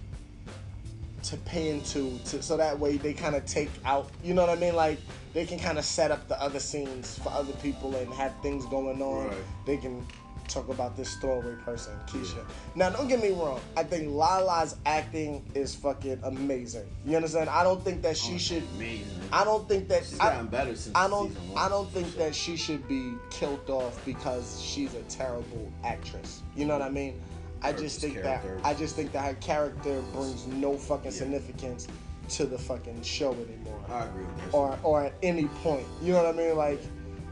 Speaker 1: to pay into to so that way they kind of take out. You know what I mean? Like they can kind of set up the other scenes for other people and have things going on.
Speaker 2: Right.
Speaker 1: They can talk about this throwaway person, Keisha. Now, don't get me wrong. I think Lala's acting is fucking amazing. You understand? I don't think that she
Speaker 2: Oh,
Speaker 1: should.
Speaker 2: Amazing.
Speaker 1: I don't think that.
Speaker 2: She's
Speaker 1: I,
Speaker 2: gotten better since
Speaker 1: I don't.
Speaker 2: one.
Speaker 1: I don't think that she should be killed off because she's a terrible actress. You know what I mean? I
Speaker 2: Her
Speaker 1: just think
Speaker 2: character.
Speaker 1: that. I just think that her character brings no fucking
Speaker 2: Yeah.
Speaker 1: significance to the fucking show anymore
Speaker 2: I agree with that.
Speaker 1: or or at any point. You know what I mean? Like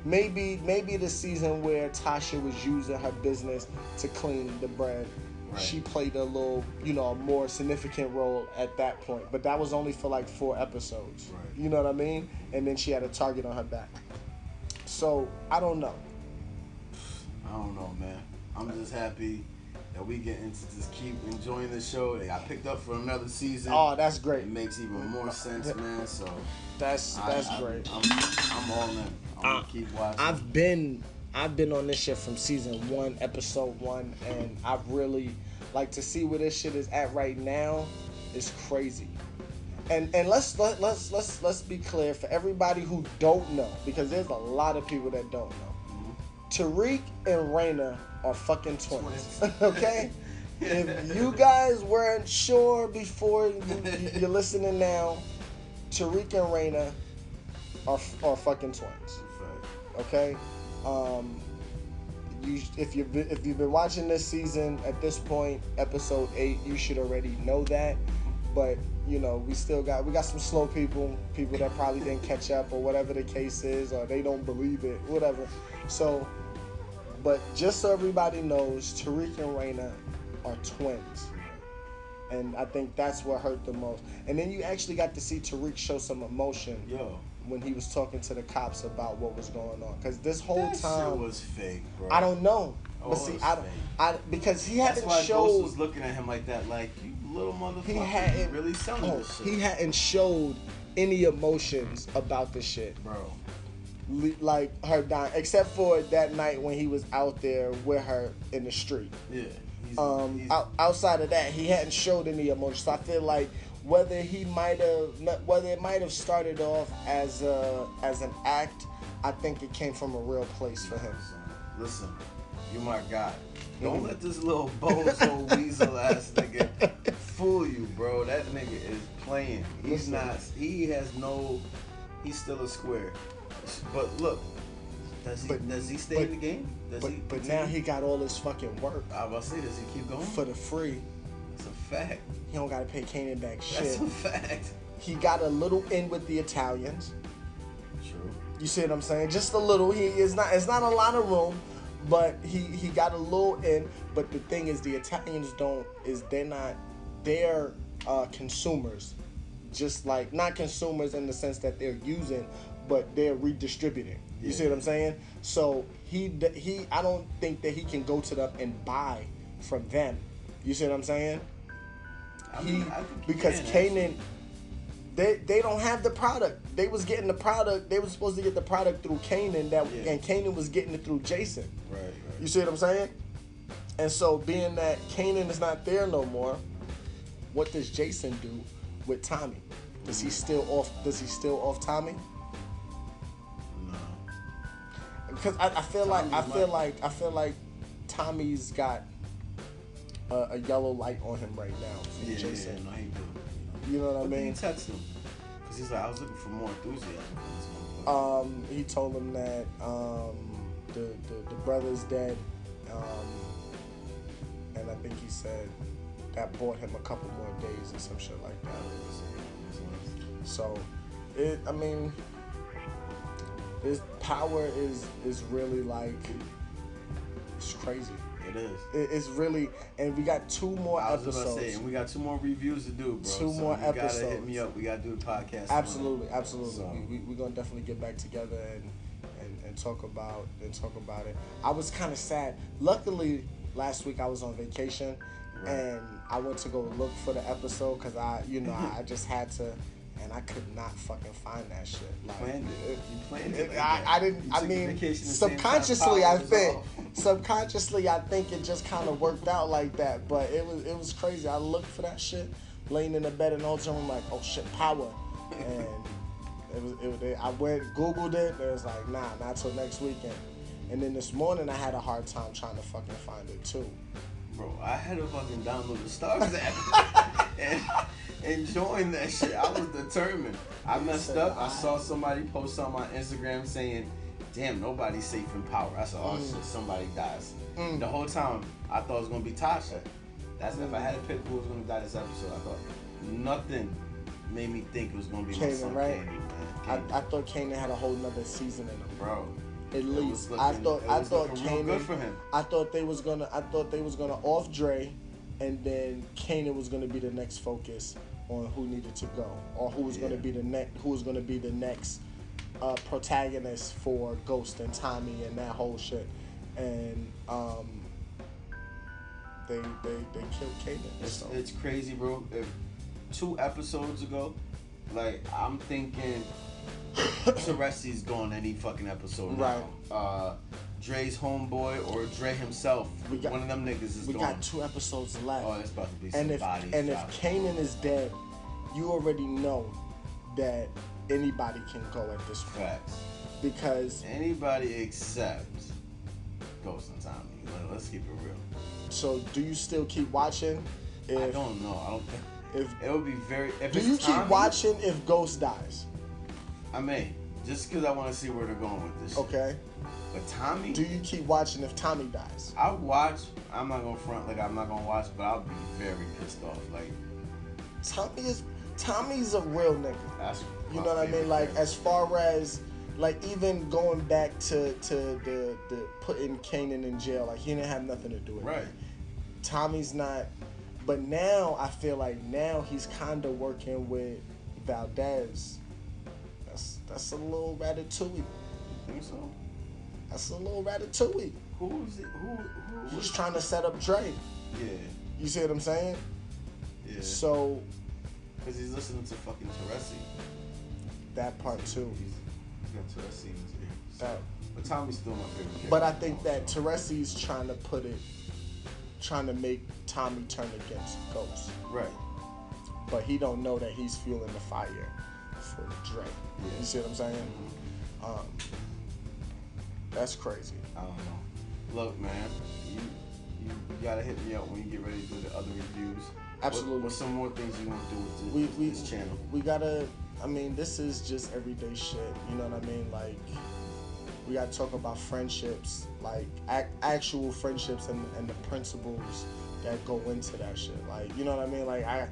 Speaker 1: maybe maybe the season where Tasha was using her business to clean the brand.
Speaker 2: Right.
Speaker 1: she played a little, you know, a more significant role at that point. But that was only for like four episodes.
Speaker 2: Right.
Speaker 1: You know what I mean? And then she had a target on her back. So I don't know.
Speaker 2: I don't know, man. I'm just happy that we get into just keep enjoying the show. They got picked up for another season.
Speaker 1: Oh, that's great.
Speaker 2: It makes even more sense, man. So
Speaker 1: That's
Speaker 2: I-
Speaker 1: that's
Speaker 2: I,
Speaker 1: great.
Speaker 2: I'm, I'm all in.
Speaker 1: Uh,
Speaker 2: keep watching.
Speaker 1: I've been I've been on this shit from season one, episode one, and I've really like to see where this shit is at right now is crazy. And and let's let, let's let's let's be clear for everybody who don't know because there's a lot of people that don't know. Tariq and Raina are fucking twins. Okay? if you guys weren't sure before you, you're listening now, Tariq and Raina are are fucking twins okay? Um you if you've been, if you've been watching this season at this point episode 8 you should already know that. But you know we still got we got some slow people people that probably didn't catch up or whatever the case is or they don't believe it whatever. So but just so everybody knows Tariq and Raina are twins. And I think that's what hurt the most. And then you actually got to see Tariq show some emotion.
Speaker 2: Yo,
Speaker 1: when he was talking to the cops about what was going on. Because this whole
Speaker 2: that
Speaker 1: time,
Speaker 2: shit was fake, bro.
Speaker 1: I don't know.
Speaker 2: Oh,
Speaker 1: but
Speaker 2: it
Speaker 1: see,
Speaker 2: was
Speaker 1: I, don't-. I because he
Speaker 2: That's
Speaker 1: hadn't
Speaker 2: why Ghost was looking at him like that, like you little motherfucker.
Speaker 1: He hadn't
Speaker 2: really selling
Speaker 1: oh,
Speaker 2: this shit,
Speaker 1: he hadn't showed any emotions about the shit,
Speaker 2: bro.
Speaker 1: Le- like her dying, except for that night when he was out there with her in the street.
Speaker 2: Yeah. He's,
Speaker 1: Um,
Speaker 2: he's,
Speaker 1: out, outside of that, he hadn't showed any emotion. So I feel like whether he might have, whether it might have started off as a, as an act, I think it came from a real place for him.
Speaker 2: Listen, you my guy. Don't
Speaker 1: Mhm.
Speaker 2: let this little bozo weasel ass nigga fool you, bro. That nigga is playing. He's
Speaker 1: Listen.
Speaker 2: not. He has no. He's still a square. But look, does he?
Speaker 1: But-
Speaker 2: does he stay
Speaker 1: but-
Speaker 2: in the game? Does
Speaker 1: But
Speaker 2: he?
Speaker 1: but now he got all this fucking work
Speaker 2: I was about to say, does he keep going?
Speaker 1: for the free.
Speaker 2: Fact.
Speaker 1: He don't gotta pay Kanan back shit.
Speaker 2: That's a fact.
Speaker 1: He got a little in with the Italians.
Speaker 2: True.
Speaker 1: You see what I'm saying? Just a little. He is not. It's not a lot of room, but he he got a little in. But the thing is, the Italians don't. Is they're not. They're uh, consumers, just like not consumers in the sense that they're using, but they're redistributing. You see what I'm saying? So he he. I don't think that he can go to them and buy from them. You see what I'm saying? He
Speaker 2: mean, I he
Speaker 1: because
Speaker 2: can,
Speaker 1: Kanan they they don't have the product. They was getting the product. They was supposed to get the product through Kanan that
Speaker 2: Yeah.
Speaker 1: and Kanan was getting it through Jason.
Speaker 2: Right. Right.
Speaker 1: You see what I'm saying? And so being that Kanan is not there no more, what does Jason do with Tommy? Does he still off does he still off Tommy?
Speaker 2: no.
Speaker 1: Because I, I feel like I feel like I feel like Tommy's got a, a yellow light on him right now
Speaker 2: Yeah,
Speaker 1: Jason.
Speaker 2: yeah, no, he do.
Speaker 1: You know what I
Speaker 2: What did
Speaker 1: mean?
Speaker 2: text him? Because he's like, I was looking for more enthusiasm. from this motherfucker.
Speaker 1: Um, he told him that um, the, the the brother's dead, um, and I think he said that bought him a couple more days or some shit like that. So, it I mean, this power is is really like it's crazy.
Speaker 2: It is.
Speaker 1: It, it's really, and we got two more
Speaker 2: I was about to
Speaker 1: episodes.
Speaker 2: say, and we got two more reviews to do, bro.
Speaker 1: Two
Speaker 2: so
Speaker 1: more
Speaker 2: you Gotta hit
Speaker 1: episodes.
Speaker 2: me up. We gotta do the podcast.
Speaker 1: Absolutely, absolutely.
Speaker 2: So-
Speaker 1: We, we, we're gonna definitely get back together and, and, and talk about and talk about it. I was kind of sad. Luckily, last week I was on vacation,
Speaker 2: Right.
Speaker 1: and I went to go look for the episode because I, you know, I, just had to, and I could not fucking find that shit. Like,
Speaker 2: Planned it. You planned
Speaker 1: it-
Speaker 2: like
Speaker 1: I. I didn't.
Speaker 2: You
Speaker 1: I mean,
Speaker 2: vacation the same time
Speaker 1: subconsciously, I think. Subconsciously, I think it just kind of worked out like that. But it was it was crazy. I looked for that shit, laying in the bed, and all of a I'm like, oh shit, power, and it was it. was- I went googled it. And it was like, nah, not till next weekend. And then this morning I had a hard time trying to fucking find it too.
Speaker 2: Bro, I had to fucking download the Starz app and, and join that shit. I was determined. I messed up. "I- saw somebody post on my Instagram saying, "Damn, nobody's safe in power." I said, "Oh
Speaker 1: Mm.
Speaker 2: shit, somebody dies."
Speaker 1: Mm.
Speaker 2: The whole time I thought it was gonna be Tasha. That's if I had to pick who was gonna die this episode. I thought nothing made me think it was gonna be
Speaker 1: Kanan, right?
Speaker 2: Candy, man.
Speaker 1: I, I thought Kanan had a whole nother season in him.
Speaker 2: bro.
Speaker 1: At least
Speaker 2: looking-
Speaker 1: I thought I thought
Speaker 2: looking real good
Speaker 1: Kanan.
Speaker 2: for him.
Speaker 1: I thought they was gonna I thought they was gonna off Dre and then Kanan was gonna be the next focus on who needed to go or who was gonna be the next who was gonna be the next uh, protagonist for Ghost and Tommy and that whole shit, and um, they they they killed Kanan.
Speaker 2: It's,
Speaker 1: So.
Speaker 2: it's crazy, bro. If two episodes ago, like I'm thinking Teresi's going any fucking episode
Speaker 1: Right.
Speaker 2: now. Uh, Dre's homeboy or Dre himself,
Speaker 1: We got-
Speaker 2: one of them niggas is
Speaker 1: we
Speaker 2: going.
Speaker 1: got two episodes left.
Speaker 2: oh, it's about to be
Speaker 1: and if and if. Kanan is dead, you already know that anybody can go at this point
Speaker 2: Facts.
Speaker 1: because
Speaker 2: Anybody except Ghost and Tommy. Let- Let's keep it real.
Speaker 1: so do you still keep watching if
Speaker 2: I don't know. I don't think
Speaker 1: if
Speaker 2: it would be very. If
Speaker 1: do you keep watching if Ghost dies?
Speaker 2: I may just because I want to see where they're going with this. shit.
Speaker 1: Okay.
Speaker 2: But Tommy,
Speaker 1: Do you keep watching if Tommy dies?
Speaker 2: I watch. I'm not gonna front like I'm not gonna watch, but I'll be very pissed off. Like
Speaker 1: Tommy is Tommy's a real nigga.
Speaker 2: that's
Speaker 1: You know what I mean? Like as far as like even going back to to the the putting Kanan in jail, like he didn't have nothing to do with it.
Speaker 2: right.
Speaker 1: Tommy's not. But now I feel like now he's kind of working with Valdez. That's that's a little ratatouille.
Speaker 2: You think so?
Speaker 1: That's a little ratatouille.
Speaker 2: Who is it? Who? Who?
Speaker 1: He's trying to set up Dre.
Speaker 2: Yeah.
Speaker 1: You see what I'm saying?
Speaker 2: Yeah.
Speaker 1: So
Speaker 2: Because he's listening to fucking Teresi.
Speaker 1: That part too.
Speaker 2: He's, he's got Teresi in his ear. So-
Speaker 1: That,
Speaker 2: But Tommy's still my favorite character.
Speaker 1: but I think that. Teresi's trying to put it, trying to make Tommy turn against Ghost.
Speaker 2: Right.
Speaker 1: But he don't know that he's fueling the fire for Dre.
Speaker 2: Yeah.
Speaker 1: You see what I'm saying? Um, that's crazy.
Speaker 2: I don't know. Look, man, you, you gotta hit me up when you get ready to do the other reviews. What-
Speaker 1: Absolutely.
Speaker 2: what's some more things you want to do with this,
Speaker 1: we, we,
Speaker 2: this channel?
Speaker 1: we gotta i mean this is just everyday shit you know what i mean? Like we gotta talk about friendships like ac- actual friendships and, and the principles that go into that shit. Like you know what i mean? Like i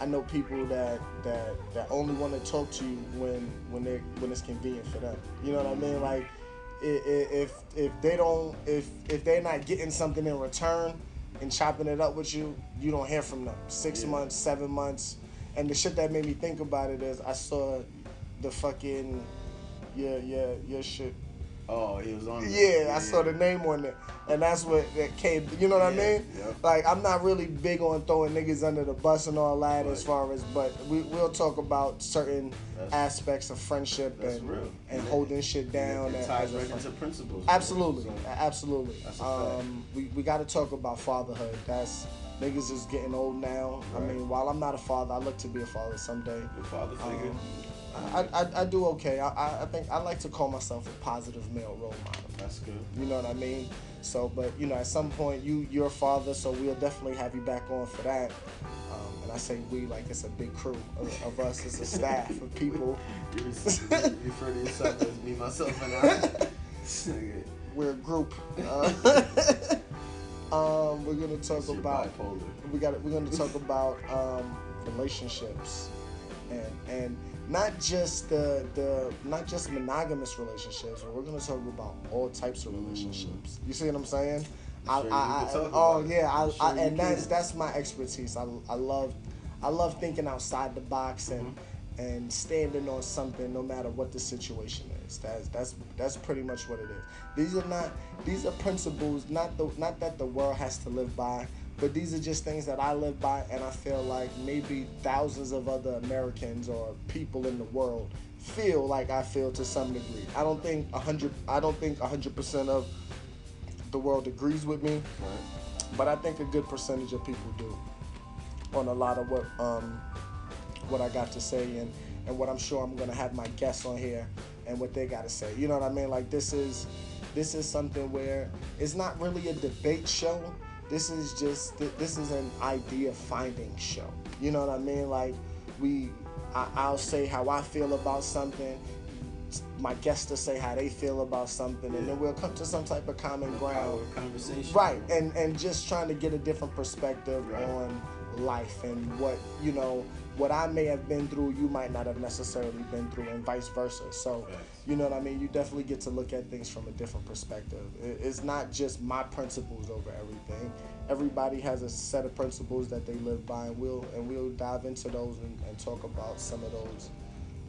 Speaker 1: i know people that that that only want to talk to you when when they when it's convenient for them. You know what i mean? Like if if they don't if if they're not getting something in return and chopping it up with you you don't hear from them. Six
Speaker 2: Yeah.
Speaker 1: months seven months and the shit that made me think about it is I saw the fucking yeah yeah your shit.
Speaker 2: Oh, he was on.
Speaker 1: Yeah, I saw the name on it, and that's what that came. You know what
Speaker 2: Yeah,
Speaker 1: I mean?
Speaker 2: yep.
Speaker 1: Like I'm not really big on throwing niggas under the bus and all that, as far as. But we we'll talk about certain
Speaker 2: That's-
Speaker 1: aspects of friendship and
Speaker 2: real.
Speaker 1: and
Speaker 2: it-
Speaker 1: holding shit down.
Speaker 2: It,
Speaker 1: and-
Speaker 2: ties
Speaker 1: as
Speaker 2: right into principles.
Speaker 1: Absolutely,
Speaker 2: So,
Speaker 1: absolutely.
Speaker 2: That's a fact.
Speaker 1: Um, we we got to talk about fatherhood. That's niggas is getting old now. I mean, while I'm not a father, I look to be a father someday.
Speaker 2: Your father figure.
Speaker 1: Um, I, I, I do okay. I, I think I like to call myself a positive male role model.
Speaker 2: That's good.
Speaker 1: You know what I mean? So, but you know, at some point, you you're a father, so we'll definitely have you back on for that. Um, and I say we like it's a big crew of, of us. It's a staff of people.
Speaker 2: You refer to yourself as me, myself, and I.
Speaker 1: We're a group. Uh, um, we're gonna talk
Speaker 2: you're
Speaker 1: about
Speaker 2: bipolar.
Speaker 1: we got we're going to talk about um, relationships and and not just the the not just monogamous relationships but we're going to talk about all types of relationships you see what i'm saying
Speaker 2: I'm sure you
Speaker 1: I, I, oh yeah I,
Speaker 2: sure
Speaker 1: I, and that's
Speaker 2: can.
Speaker 1: that's my expertise I, I love i love thinking outside the box and
Speaker 2: Mm-hmm.
Speaker 1: and standing on something no matter what the situation is that's that's that's pretty much what it is these are not these are principles not the not that the world has to live by but these are just things that I live by and I feel like maybe thousands of other Americans or people in the world feel like I feel to some degree. I don't think a hundred I don't think a hundred percent of the world agrees with me, but I think a good percentage of people do on a lot of what um what I got to say and and what I'm sure I'm gonna have my guests on here and what they gotta say. You know what I mean? Like this is this is something where it's not really a debate show. This is just this is an idea finding show. You know what I mean? Like we I, I'll say how I feel about something. My guests to say how they feel about something, and then we'll come to some type of common ground.
Speaker 2: Conversation.
Speaker 1: Right, and and just trying to get a different perspective
Speaker 2: Right.
Speaker 1: on life and what you know what I may have been through, you might not have necessarily been through, and vice versa. So, you know what I mean. You definitely get to look at things from a different perspective. It's not just my principles over everything. Everybody has a set of principles that they live by, and we'll and we'll dive into those and, and talk about some of those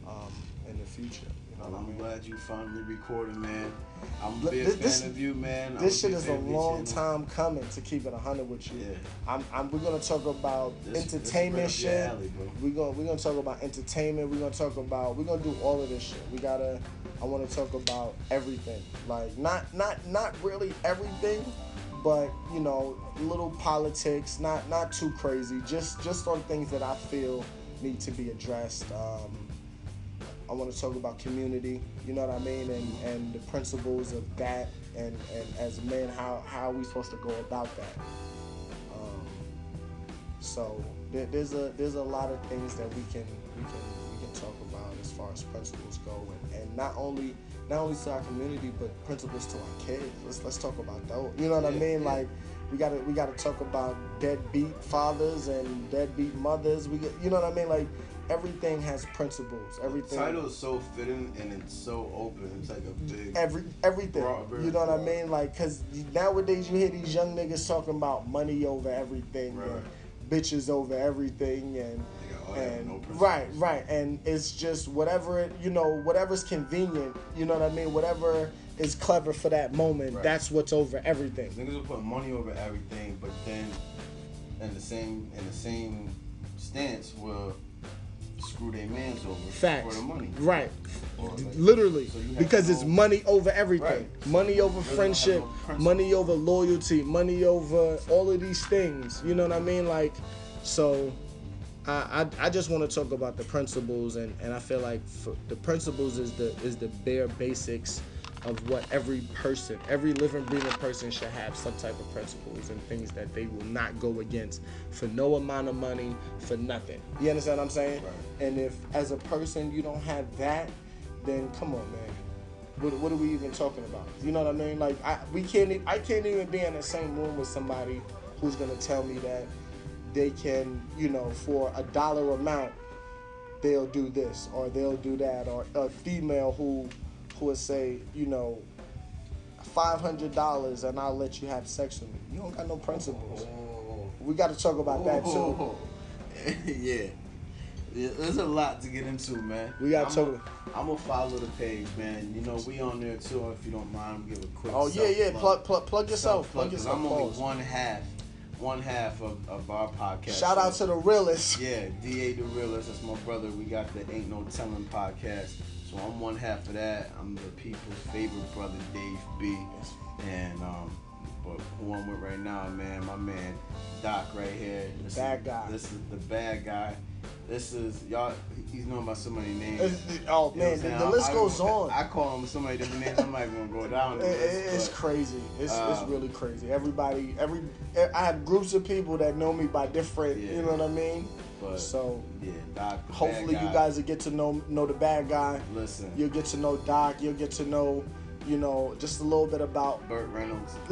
Speaker 1: um, the future. You know
Speaker 2: Well, I'm
Speaker 1: mean?
Speaker 2: glad you finally recorded, man. I'm a big
Speaker 1: this-
Speaker 2: fan
Speaker 1: this-
Speaker 2: of you, man. I'm
Speaker 1: This shit is a
Speaker 2: fan of your
Speaker 1: long time coming to keep it hundred with you.
Speaker 2: Yeah.
Speaker 1: I'm, I'm, we're gonna talk about
Speaker 2: This- this
Speaker 1: entertainment
Speaker 2: your
Speaker 1: shit.
Speaker 2: alley,
Speaker 1: we're gonna we're gonna talk about entertainment. We're gonna talk about we're gonna do all of this shit. We gotta. I want to talk about everything. Like not not not really everything, but you know, little politics. Not not too crazy. Just just on things that I feel need to be addressed. Um, I want to talk about community. You know what I mean, and and the principles of that, and and as men, how how are we supposed to go about that? Um, so there, there's a there's a lot of things that we can we can we can talk about as far as principles go, and, and not only not only to our community, but principles to our kids. Let's let's talk about those. You know what I mean?
Speaker 2: yeah.
Speaker 1: Like we gotta we gotta talk about deadbeat fathers and deadbeat mothers. We get you know what I mean? Like everything has principles. Everything.
Speaker 2: The title is so fitting and it's so open. It's like a big.
Speaker 1: Every everything,
Speaker 2: Broad,
Speaker 1: you know what I mean? Like, cause nowadays you hear these young niggas talking about money over everything,
Speaker 2: Right.
Speaker 1: and bitches over everything, and
Speaker 2: They got all that,
Speaker 1: and
Speaker 2: no
Speaker 1: right, right, and it's just whatever it, you know, whatever's convenient, you know what I mean? Whatever is clever for that moment,
Speaker 2: Right.
Speaker 1: that's what's over everything.
Speaker 2: Niggas will put money over everything, but then in the same in the same stance will screw their mans over
Speaker 1: Facts,
Speaker 2: for the money.
Speaker 1: right?
Speaker 2: Like-
Speaker 1: Literally,
Speaker 2: So
Speaker 1: because it's money over everything.
Speaker 2: Right.
Speaker 1: Money over
Speaker 2: Really
Speaker 1: friendship,
Speaker 2: no
Speaker 1: money over loyalty, money over all of these things. You know what I mean? Like, so I I, I just want to talk about the principles, and, and I feel like the principles is the is the bare basics of what every person, every living, breathing person should have some type of principles and things that they will not go against for no amount of money, for nothing. You understand what I'm saying?
Speaker 2: Right.
Speaker 1: And if as a person you don't have that, then come on, man. What, what are we even talking about? You know what I mean? Like I we can't I can't even be in the same room with somebody who's gonna tell me that they can, you know, for a dollar amount, they'll do this or they'll do that, or a female who who would say, you know, five hundred dollars and I'll let you have sex with me. You don't got no principles.
Speaker 2: Oh.
Speaker 1: We got to talk about that too.
Speaker 2: Oh. yeah. Yeah, There's a lot to get into, man.
Speaker 1: We gotta
Speaker 2: I'm
Speaker 1: talk-
Speaker 2: A, I'm gonna follow the page, man. You know, we on there too. If you don't mind, give a quick.
Speaker 1: Oh yeah, yeah. Plug, plug, plug yourself.
Speaker 2: Self-plug,
Speaker 1: yourself.
Speaker 2: I'm only one half, one half of, of our podcast.
Speaker 1: Shout out
Speaker 2: So-
Speaker 1: to the realest.
Speaker 2: Yeah, DA the realist. That's my brother. We got the Ain't No Telling podcast. So I'm one half of that. I'm the people's favorite brother, Dave B. And um, but who I'm with right now, man, my man Doc right here. This
Speaker 1: bad
Speaker 2: is,
Speaker 1: guy.
Speaker 2: This is the bad guy. This is y'all. He's known by so many names.
Speaker 1: It's- oh man, the, the list
Speaker 2: I-
Speaker 1: goes on.
Speaker 2: I call him so many different names. I'm not even gonna go down. The
Speaker 1: It-
Speaker 2: list,
Speaker 1: it's
Speaker 2: but,
Speaker 1: crazy. It's, it's
Speaker 2: um,
Speaker 1: really crazy. Everybody, every I have groups of people that know me by different.
Speaker 2: Yeah.
Speaker 1: You know what I mean?
Speaker 2: But
Speaker 1: So
Speaker 2: yeah, Doc.
Speaker 1: hopefully you guys will get to know know the bad guy.
Speaker 2: listen.
Speaker 1: You'll get to know Doc. You'll get to know, you know, just a little bit about.
Speaker 2: Burt Reynolds.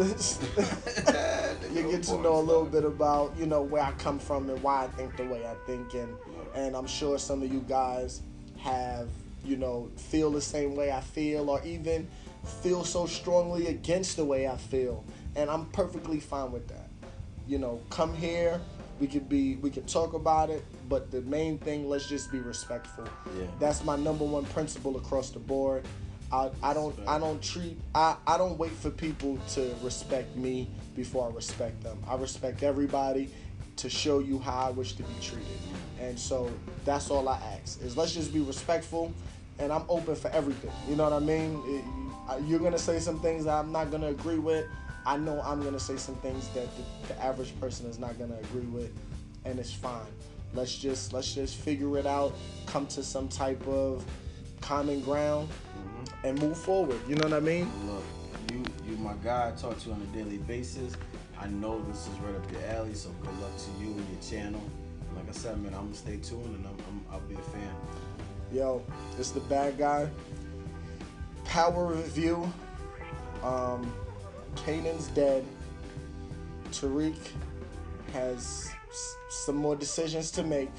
Speaker 1: you get to know a little bit about you know where I come from and why I think the way I think and and I'm sure some of you guys have you know feel the same way I feel or even feel so strongly against the way I feel and I'm perfectly fine with that. You know, come here, we could be we could talk about it, but the main thing let's just be respectful.
Speaker 2: Yeah.
Speaker 1: That's my number one principle across the board. I, I don't I don't treat I, I don't wait for people to respect me before I respect them. I respect everybody to show you how I wish to be treated. And so that's all I ask is let's just be respectful and I'm open for everything. You know what I mean? It- you- you're gonna say some things that I'm not gonna agree with. I know I'm gonna say some things that the, the average person is not gonna agree with, and it's fine. Let's just let's just figure it out, come to some type of common ground, and move forward. You know what I mean?
Speaker 2: Look, you you my guy. I talk to you on a daily basis. I know this is right up your alley, so good luck to you and your channel. And like I said, man, I'm gonna stay tuned and I'm, I'm I'll be a fan.
Speaker 1: Yo, it's the bad guy. Power review. Um, Kanan's dead. Tariq has s- some more decisions to make.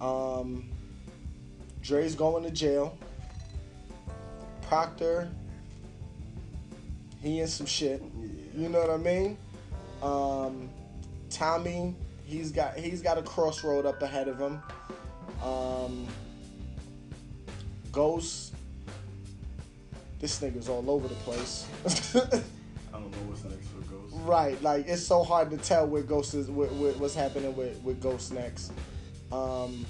Speaker 1: Um, Dre's going to jail. Proctor, he in some shit. You know what I mean? Um, Tommy, he's got he's got a crossroad up ahead of him. Um, Ghost, this nigga's all over the place.
Speaker 2: I don't know what's next for Ghost.
Speaker 1: right, like it's so hard to tell where Ghost is, where, where- what's happening with with Ghost next. Um,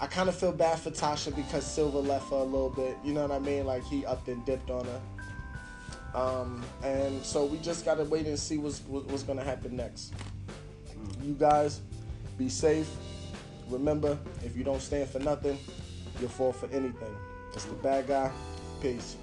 Speaker 1: I kind of feel bad for Tasha because Silver left her a little bit. You know what I mean? Like he upped and dipped on her. Um, and so we just gotta wait and see what's what's gonna happen next. You guys, be safe. Remember, if you don't stand for nothing, you'll fall for anything. It's the bad guy. europeus.